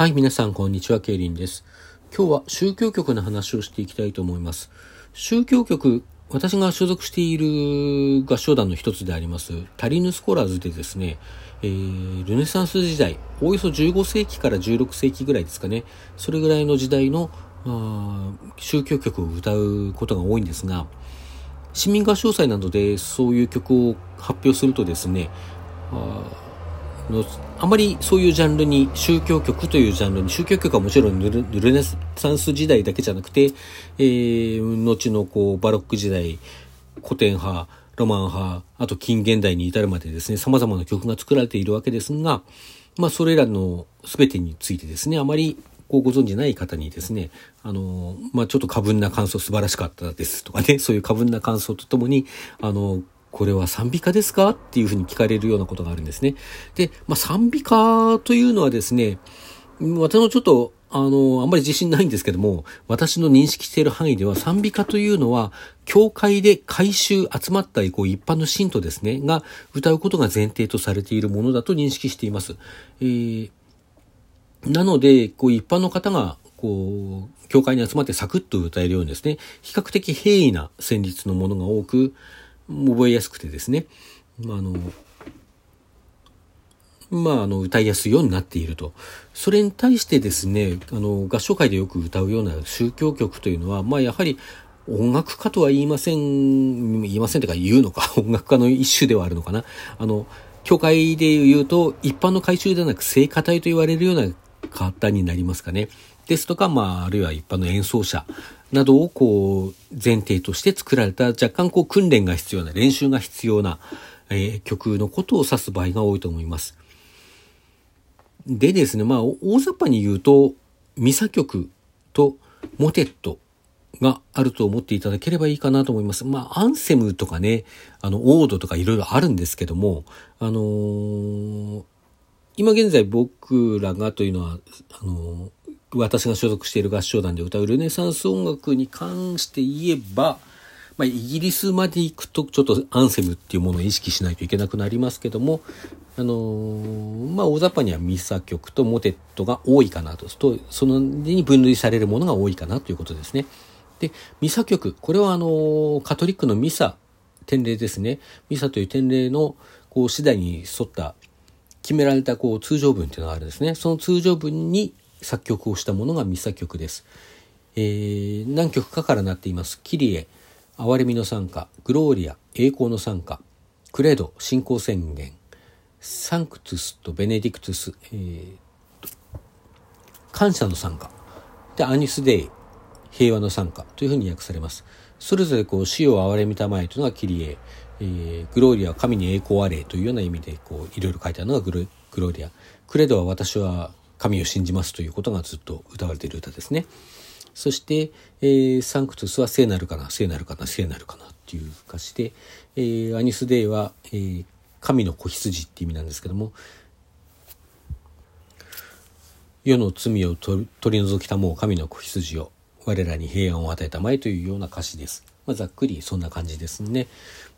はい、皆さん、こんにちは、ケイリンです。今日は宗教局の話をしていきたいと思います。宗教局、私が所属している合唱団の一つであります、タリヌスコラーズでですね、えー、ルネサンス時代、およそ15世紀から16世紀ぐらいですかね、それぐらいの時代のあ宗教曲を歌うことが多いんですが、市民合唱祭などでそういう曲を発表するとですね、あのあまりそういうジャンルに宗教曲というジャンルに宗教曲はもちろんルルネサンス時代だけじゃなくて、えー、後のこうバロック時代古典派ロマン派あと近現代に至るまでですね様々な曲が作られているわけですがまあそれらの全てについてですねあまりこうご存じない方にですね、あの、まあ、ちょっと過分な感想素晴らしかったですとかね、そういう過分な感想とともに、あの、これは賛美歌ですか？っていうふうに聞かれるようなことがあるんですね。で、まあ、賛美歌というのはですね、私もちょっと、あの、あんまり自信ないんですけども、私の認識している範囲では賛美歌というのは、教会で改宗集まったこう一般の信徒ですね、が歌うことが前提とされているものだと認識しています。えーなので、こう一般の方が、こう、教会に集まってサクッと歌えるようにですね、比較的平易な旋律のものが多く、覚えやすくてですね、まあ、あの、まあ、あの、歌いやすいようになっていると。それに対してですね、あの、合唱会でよく歌うような宗教曲というのは、まあ、やはり、音楽家とは言いません、言いませんというか言うのか、音楽家の一種ではあるのかな。あの、教会で言うと、一般の改宗ではなく聖歌隊と言われるような方になりますかね。ですとか、まあ、あるいは一般の演奏者などをこう、前提として作られた若干こう、訓練が必要な、練習が必要な、えー、曲のことを指す場合が多いと思います。でですね、まあ、大雑把に言うと、ミサ曲とモテットがあると思っていただければいいかなと思います。まあ、アンセムとかね、あの、オードとかいろいろあるんですけども、あのー、今現在僕らがというのは、あの、私が所属している合唱団で歌うルネサンス音楽に関して言えば、まあ、イギリスまで行くとちょっとアンセムっていうものを意識しないといけなくなりますけども、あのまあ、大雑把にはミサ曲とモテットが多いかなと、とそのに分類されるものが多いかなということですね。で、ミサ曲、これはあの、カトリックのミサ、典礼ですね。ミサという典礼の、こう、次第に沿った決められたこう通常文っていうのがあるんですね。その通常文に作曲をしたものがミサ曲です。えー、何曲かからなっています。キリエ、憐れみの参加、グローリア、栄光の参加、クレド、信仰宣言、サンクトゥスとベネディクトゥス、えー、感謝の参加、で、アニスデイ、平和の参加というふうに訳されます。それぞれこう死を憐れみたまえというのがキリエ、えー、グローリアは神に栄光あれというような意味でこういろいろ書いてあるのがグログローリア。クレドは私は神を信じますということがずっと歌われている歌ですね。そして、えー、サンクトゥスは聖なるかな、聖なるかな、聖なるかなっていう歌詞で、えー、アニスデイは、えー、神の子羊って意味なんですけども、世の罪を取り除きたもう神の子羊を我らに平安を与えたまえというような歌詞です。まあ、ざっくりそんな感じですね。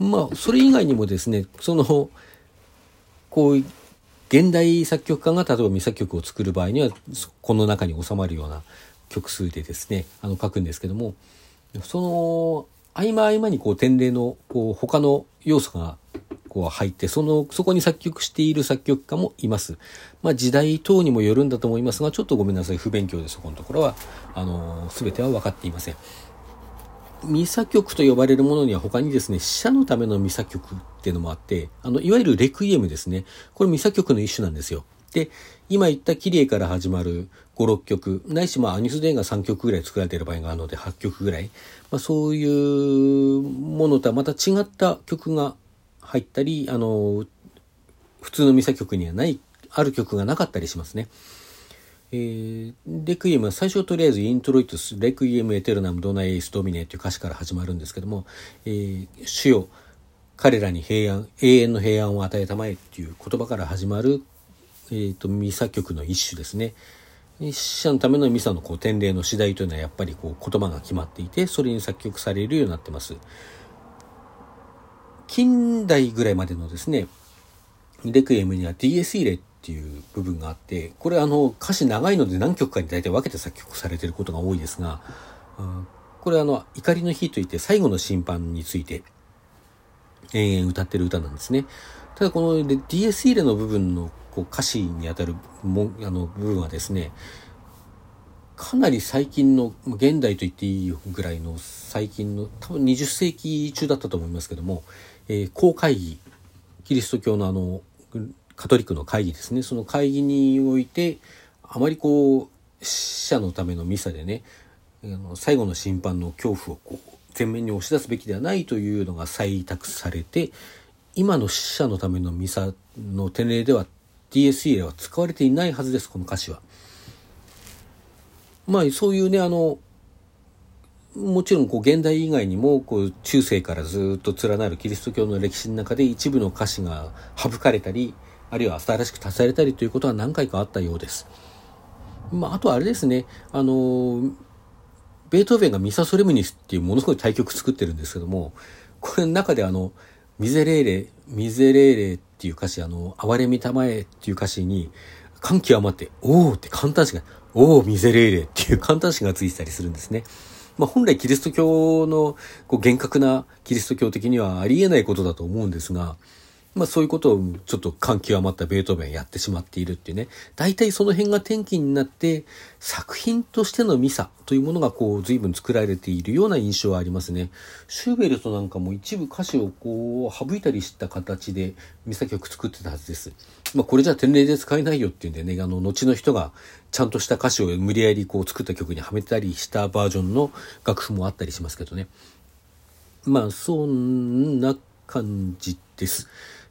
まあ、それ以外にもですね、その、こう、現代作曲家が例えば未作曲を作る場合には、この中に収まるような曲数でですね、あの書くんですけども、その、合間合間にこう、典礼の、こう、他の要素がこう入って、その、そこに作曲している作曲家もいます。まあ時代等にもよるんだと思いますが、ちょっとごめんなさい、不勉強でそこのところは、あの、すべては分かっていません。ミサ曲と呼ばれるものには他にですね、死者のためのミサ曲っていうのもあって、あの、いわゆるレクイエムですね。これミサ曲の一種なんですよ。で、今言った綺麗から始まる5、6曲、ないしまあアニスデーが3曲ぐらい作られている場合があるので8曲ぐらい、まあそういうものとはまた違った曲が入ったり、あの、普通のミサ曲にはない、ある曲がなかったりしますね。えー、レクイエムは最初とりあえずイントロイトス、レクイエムエテルナムドナエイスドミネという歌詞から始まるんですけども、えー、主よ、彼らに平安、永遠の平安を与えたまえっていう言葉から始まる、え、ー、と、ミサ曲の一種ですね。死者のためのミサのこう典礼の次第というのはやっぱりこう言葉が決まっていて、それに作曲されるようになってます。近代ぐらいまでのですね、レクイエムには DS 入れっていう部分があってこれあの歌詞長いので何曲かに大体分けて作曲されてることが多いですが、これあの怒りの日といって最後の審判について延々歌ってる歌なんですね。ただこの DS 入れの部分のこう歌詞にあたるもあの部分はですねかなり最近の現代と言っていいぐらいの最近の多分20世紀中だったと思いますけども、えー、公会議キリスト教のあのカトリックの会議ですねその会議においてあまりこう死者のためのミサでね最後の審判の恐怖をこう前面に押し出すべきではないというのが採択されて今の死者のためのミサの典礼では DSE は使われていないはずですこの歌詞は。まあそういうねあのもちろんこう現代以外にもこう中世からずっと連なるキリスト教の歴史の中で一部の歌詞が省かれたりあるいは新しく足されたりということは何回かあったようです。まあ、あとあれですねあのベートーベンがミサ・ソレムニスっていうものすごい対曲作ってるんですけどもこれの中であのミゼレーレミゼレーレっていう歌詞あの哀れみたまえっていう歌詞に感極まっておおって簡単詞がおお、ミゼレーレっていう簡単詞がついてたりするんですね。まあ、本来キリスト教のこう厳格なキリスト教的にはありえないことだと思うんですが、まあそういうことをちょっと感極まったベートーベンやってしまっているっていうね。大体その辺が転機になって作品としてのミサというものがこう随分作られているような印象はありますね。シューベルトなんかも一部歌詞をこう省いたりした形でミサ曲作ってたはずです。まあこれじゃ天霊で使えないよっていうんでね、あの後の人がちゃんとした歌詞を無理やりこう作った曲にはめたりしたバージョンの楽譜もあったりしますけどね。まあそんな感じです。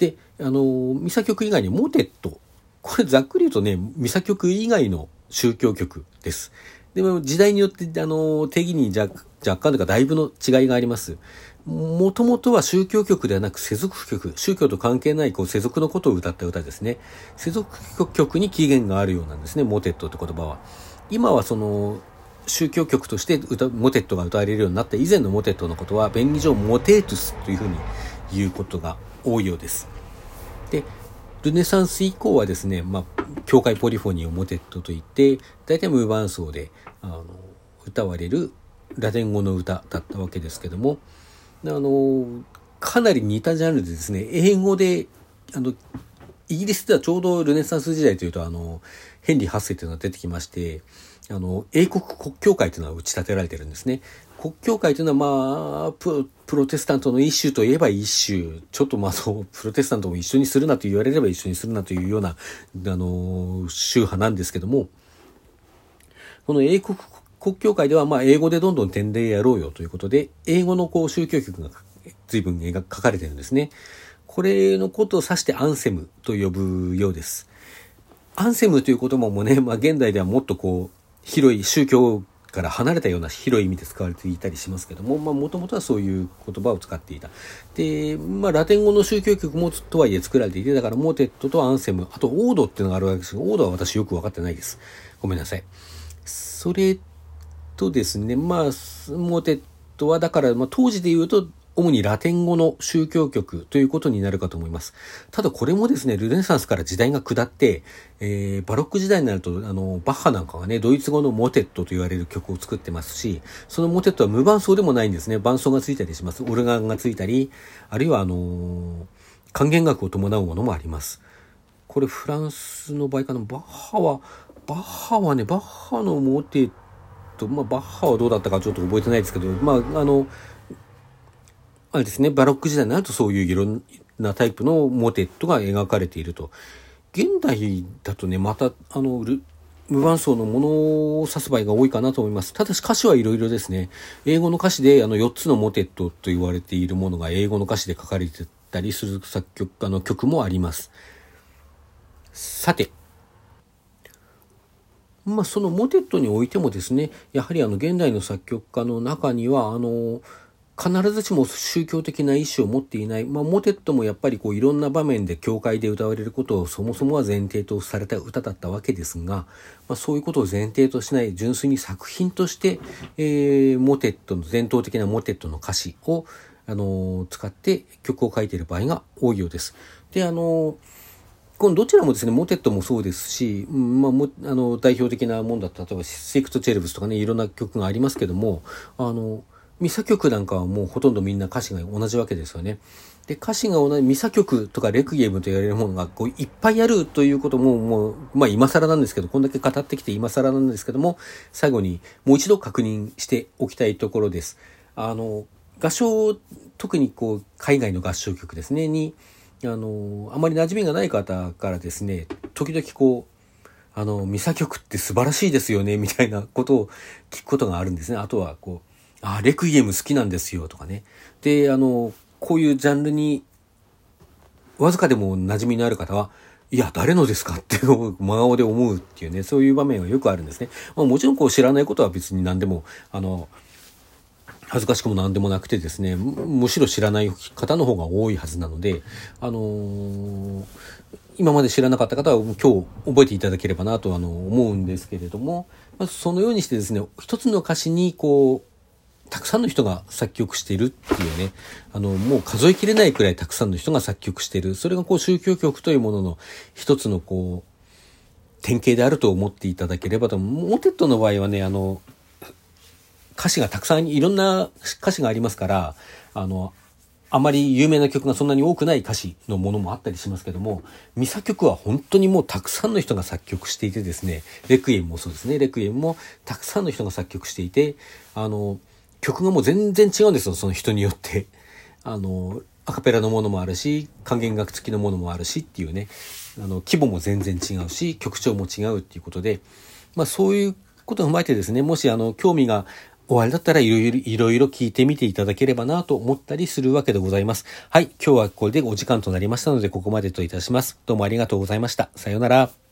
で、あの、ミサ曲以外にモテット。これざっくり言うとね、ミサ曲以外の宗教曲です。でも時代によって、あの、定義に若若干というかだいぶの違いがあります。もともとは宗教曲ではなく世俗曲、宗教と関係ないこう世俗のことを歌った歌ですね。世俗曲に起源があるようなんですね、モテットって言葉は。今はその、宗教曲として歌モテットが歌われるようになった以前のモテットのことは、便宜上モテートゥスというふうに言うことが多いようです。で、ルネサンス以降はですね、まあ、教会ポリフォニーをモテットといって、大体無伴奏で、あの、歌われるラテン語の歌だったわけですけども、あの、かなり似たジャンルでですね、英語で、あの、イギリスではちょうどルネサンス時代というと、あの、ヘンリー8世というのが出てきまして、あの、英国国教会というのは打ち立てられてるんですね。国教会というのはまあプロテスタントの一種といえば一種ちょっとまあそうプロテスタントも一緒にするなと言われれば一緒にするなというようなあの宗派なんですけどもこの英国国教会ではまあ英語でどんどん点でやろうよということで英語のこう宗教曲が随分書かれてるんですね。これのことを指してアンセムと呼ぶようです。アンセムという言葉もね、まあ現代ではもっとこう広い宗教から離れたような広い意味で使われていたりしますけども、まあ、もともとはそういう言葉を使っていた。で、まあ、ラテン語の宗教曲もとはいえ作られていて、だからモーテットとアンセム、あとオードっていうのがあるわけですが、オードは私よくわかってないです。ごめんなさい。それとですね、まあ、モーテットはだから、まあ、当時で言うと、主にラテン語の宗教曲ということになるかと思います。ただこれもですね、ルネサンスから時代が下って、えー、バロック時代になると、あの、バッハなんかがね、ドイツ語のモテットと言われる曲を作ってますし、そのモテットは無伴奏でもないんですね。伴奏がついたりします。オルガンがついたり、あるいはあのー、還元楽を伴うものもあります。これフランスの場合かな、バッハは、バッハはね、バッハのモテット、まあ、バッハはどうだったかちょっと覚えてないですけど、まあ、あの、あれですね、バロック時代になるとそういういろんなタイプのモテットが描かれていると。現代だとね、また、あの、無伴奏のものを指す場合が多いかなと思います。ただし歌詞はいろいろですね。英語の歌詞であの4つのモテットと言われているものが英語の歌詞で書かれてたりする作曲家の曲もあります。さて、まあそのモテットにおいてもですね、やはりあの現代の作曲家の中には、あの、必ずしも宗教的な意思を持っていない、まあ、モテットもやっぱりこういろんな場面で教会で歌われることをそもそもは前提とされた歌だったわけですが、まあ、そういうことを前提としない純粋に作品として、えー、モテットの伝統的なモテットの歌詞を、あのー、使って曲を書いている場合が多いようです。で、あのーこのどちらもですね、モテットもそうですし、まあ、もあの代表的なもんだった例えばシークト・チェルブスとかねいろんな曲がありますけどもあのミサ曲なんかはもうほとんどみんな歌詞が同じわけですよね。で歌詞が同じミサ曲とかレクイエムと言われるものがこういっぱいあるということももうまあ今更なんですけどこんだけ語ってきて今更なんですけども最後にもう一度確認しておきたいところです。あの合唱特にこう海外の合唱曲ですねにあのあまり馴染みがない方からですね時々こうあのミサ曲って素晴らしいですよねみたいなことを聞くことがあるんですね。あとはこうあ、レクイエム好きなんですよとかね。で、あの、こういうジャンルに、わずかでも馴染みのある方は、いや、誰のですか？って真顔で思うっていうね、そういう場面はよくあるんですね。まあ、もちろんこう知らないことは別に何でも、あの、恥ずかしくも何でもなくてですね、むしろ知らない方の方が多いはずなので、あのー、今まで知らなかった方は今日覚えていただければなとあの思うんですけれども、まずそのようにしてですね、一つの歌詞にこう、たくさんの人が作曲しているっていうね、あの、もう数えきれないくらいたくさんの人が作曲している。それがこう宗教曲というものの一つのこう、典型であると思っていただければと。モテットの場合はね、あの、歌詞がたくさん、いろんな歌詞がありますから、あの、あまり有名な曲がそんなに多くない歌詞のものもあったりしますけども、ミサ曲は本当にもうたくさんの人が作曲していてですね、レクイエムもそうですね、レクイエムもたくさんの人が作曲していて、あの、曲がもう全然違うんですよ、その人によって。あの、アカペラのものもあるし、管弦楽付きのものもあるしっていうね、あの、規模も全然違うし、曲調も違うっていうことで、まあそういうことを踏まえてですね、もしあの、興味がおありだったらいろいろ、いろいろ聞いてみていただければなと思ったりするわけでございます。はい、今日はこれでお時間となりましたので、ここまでといたします。どうもありがとうございました。さようなら。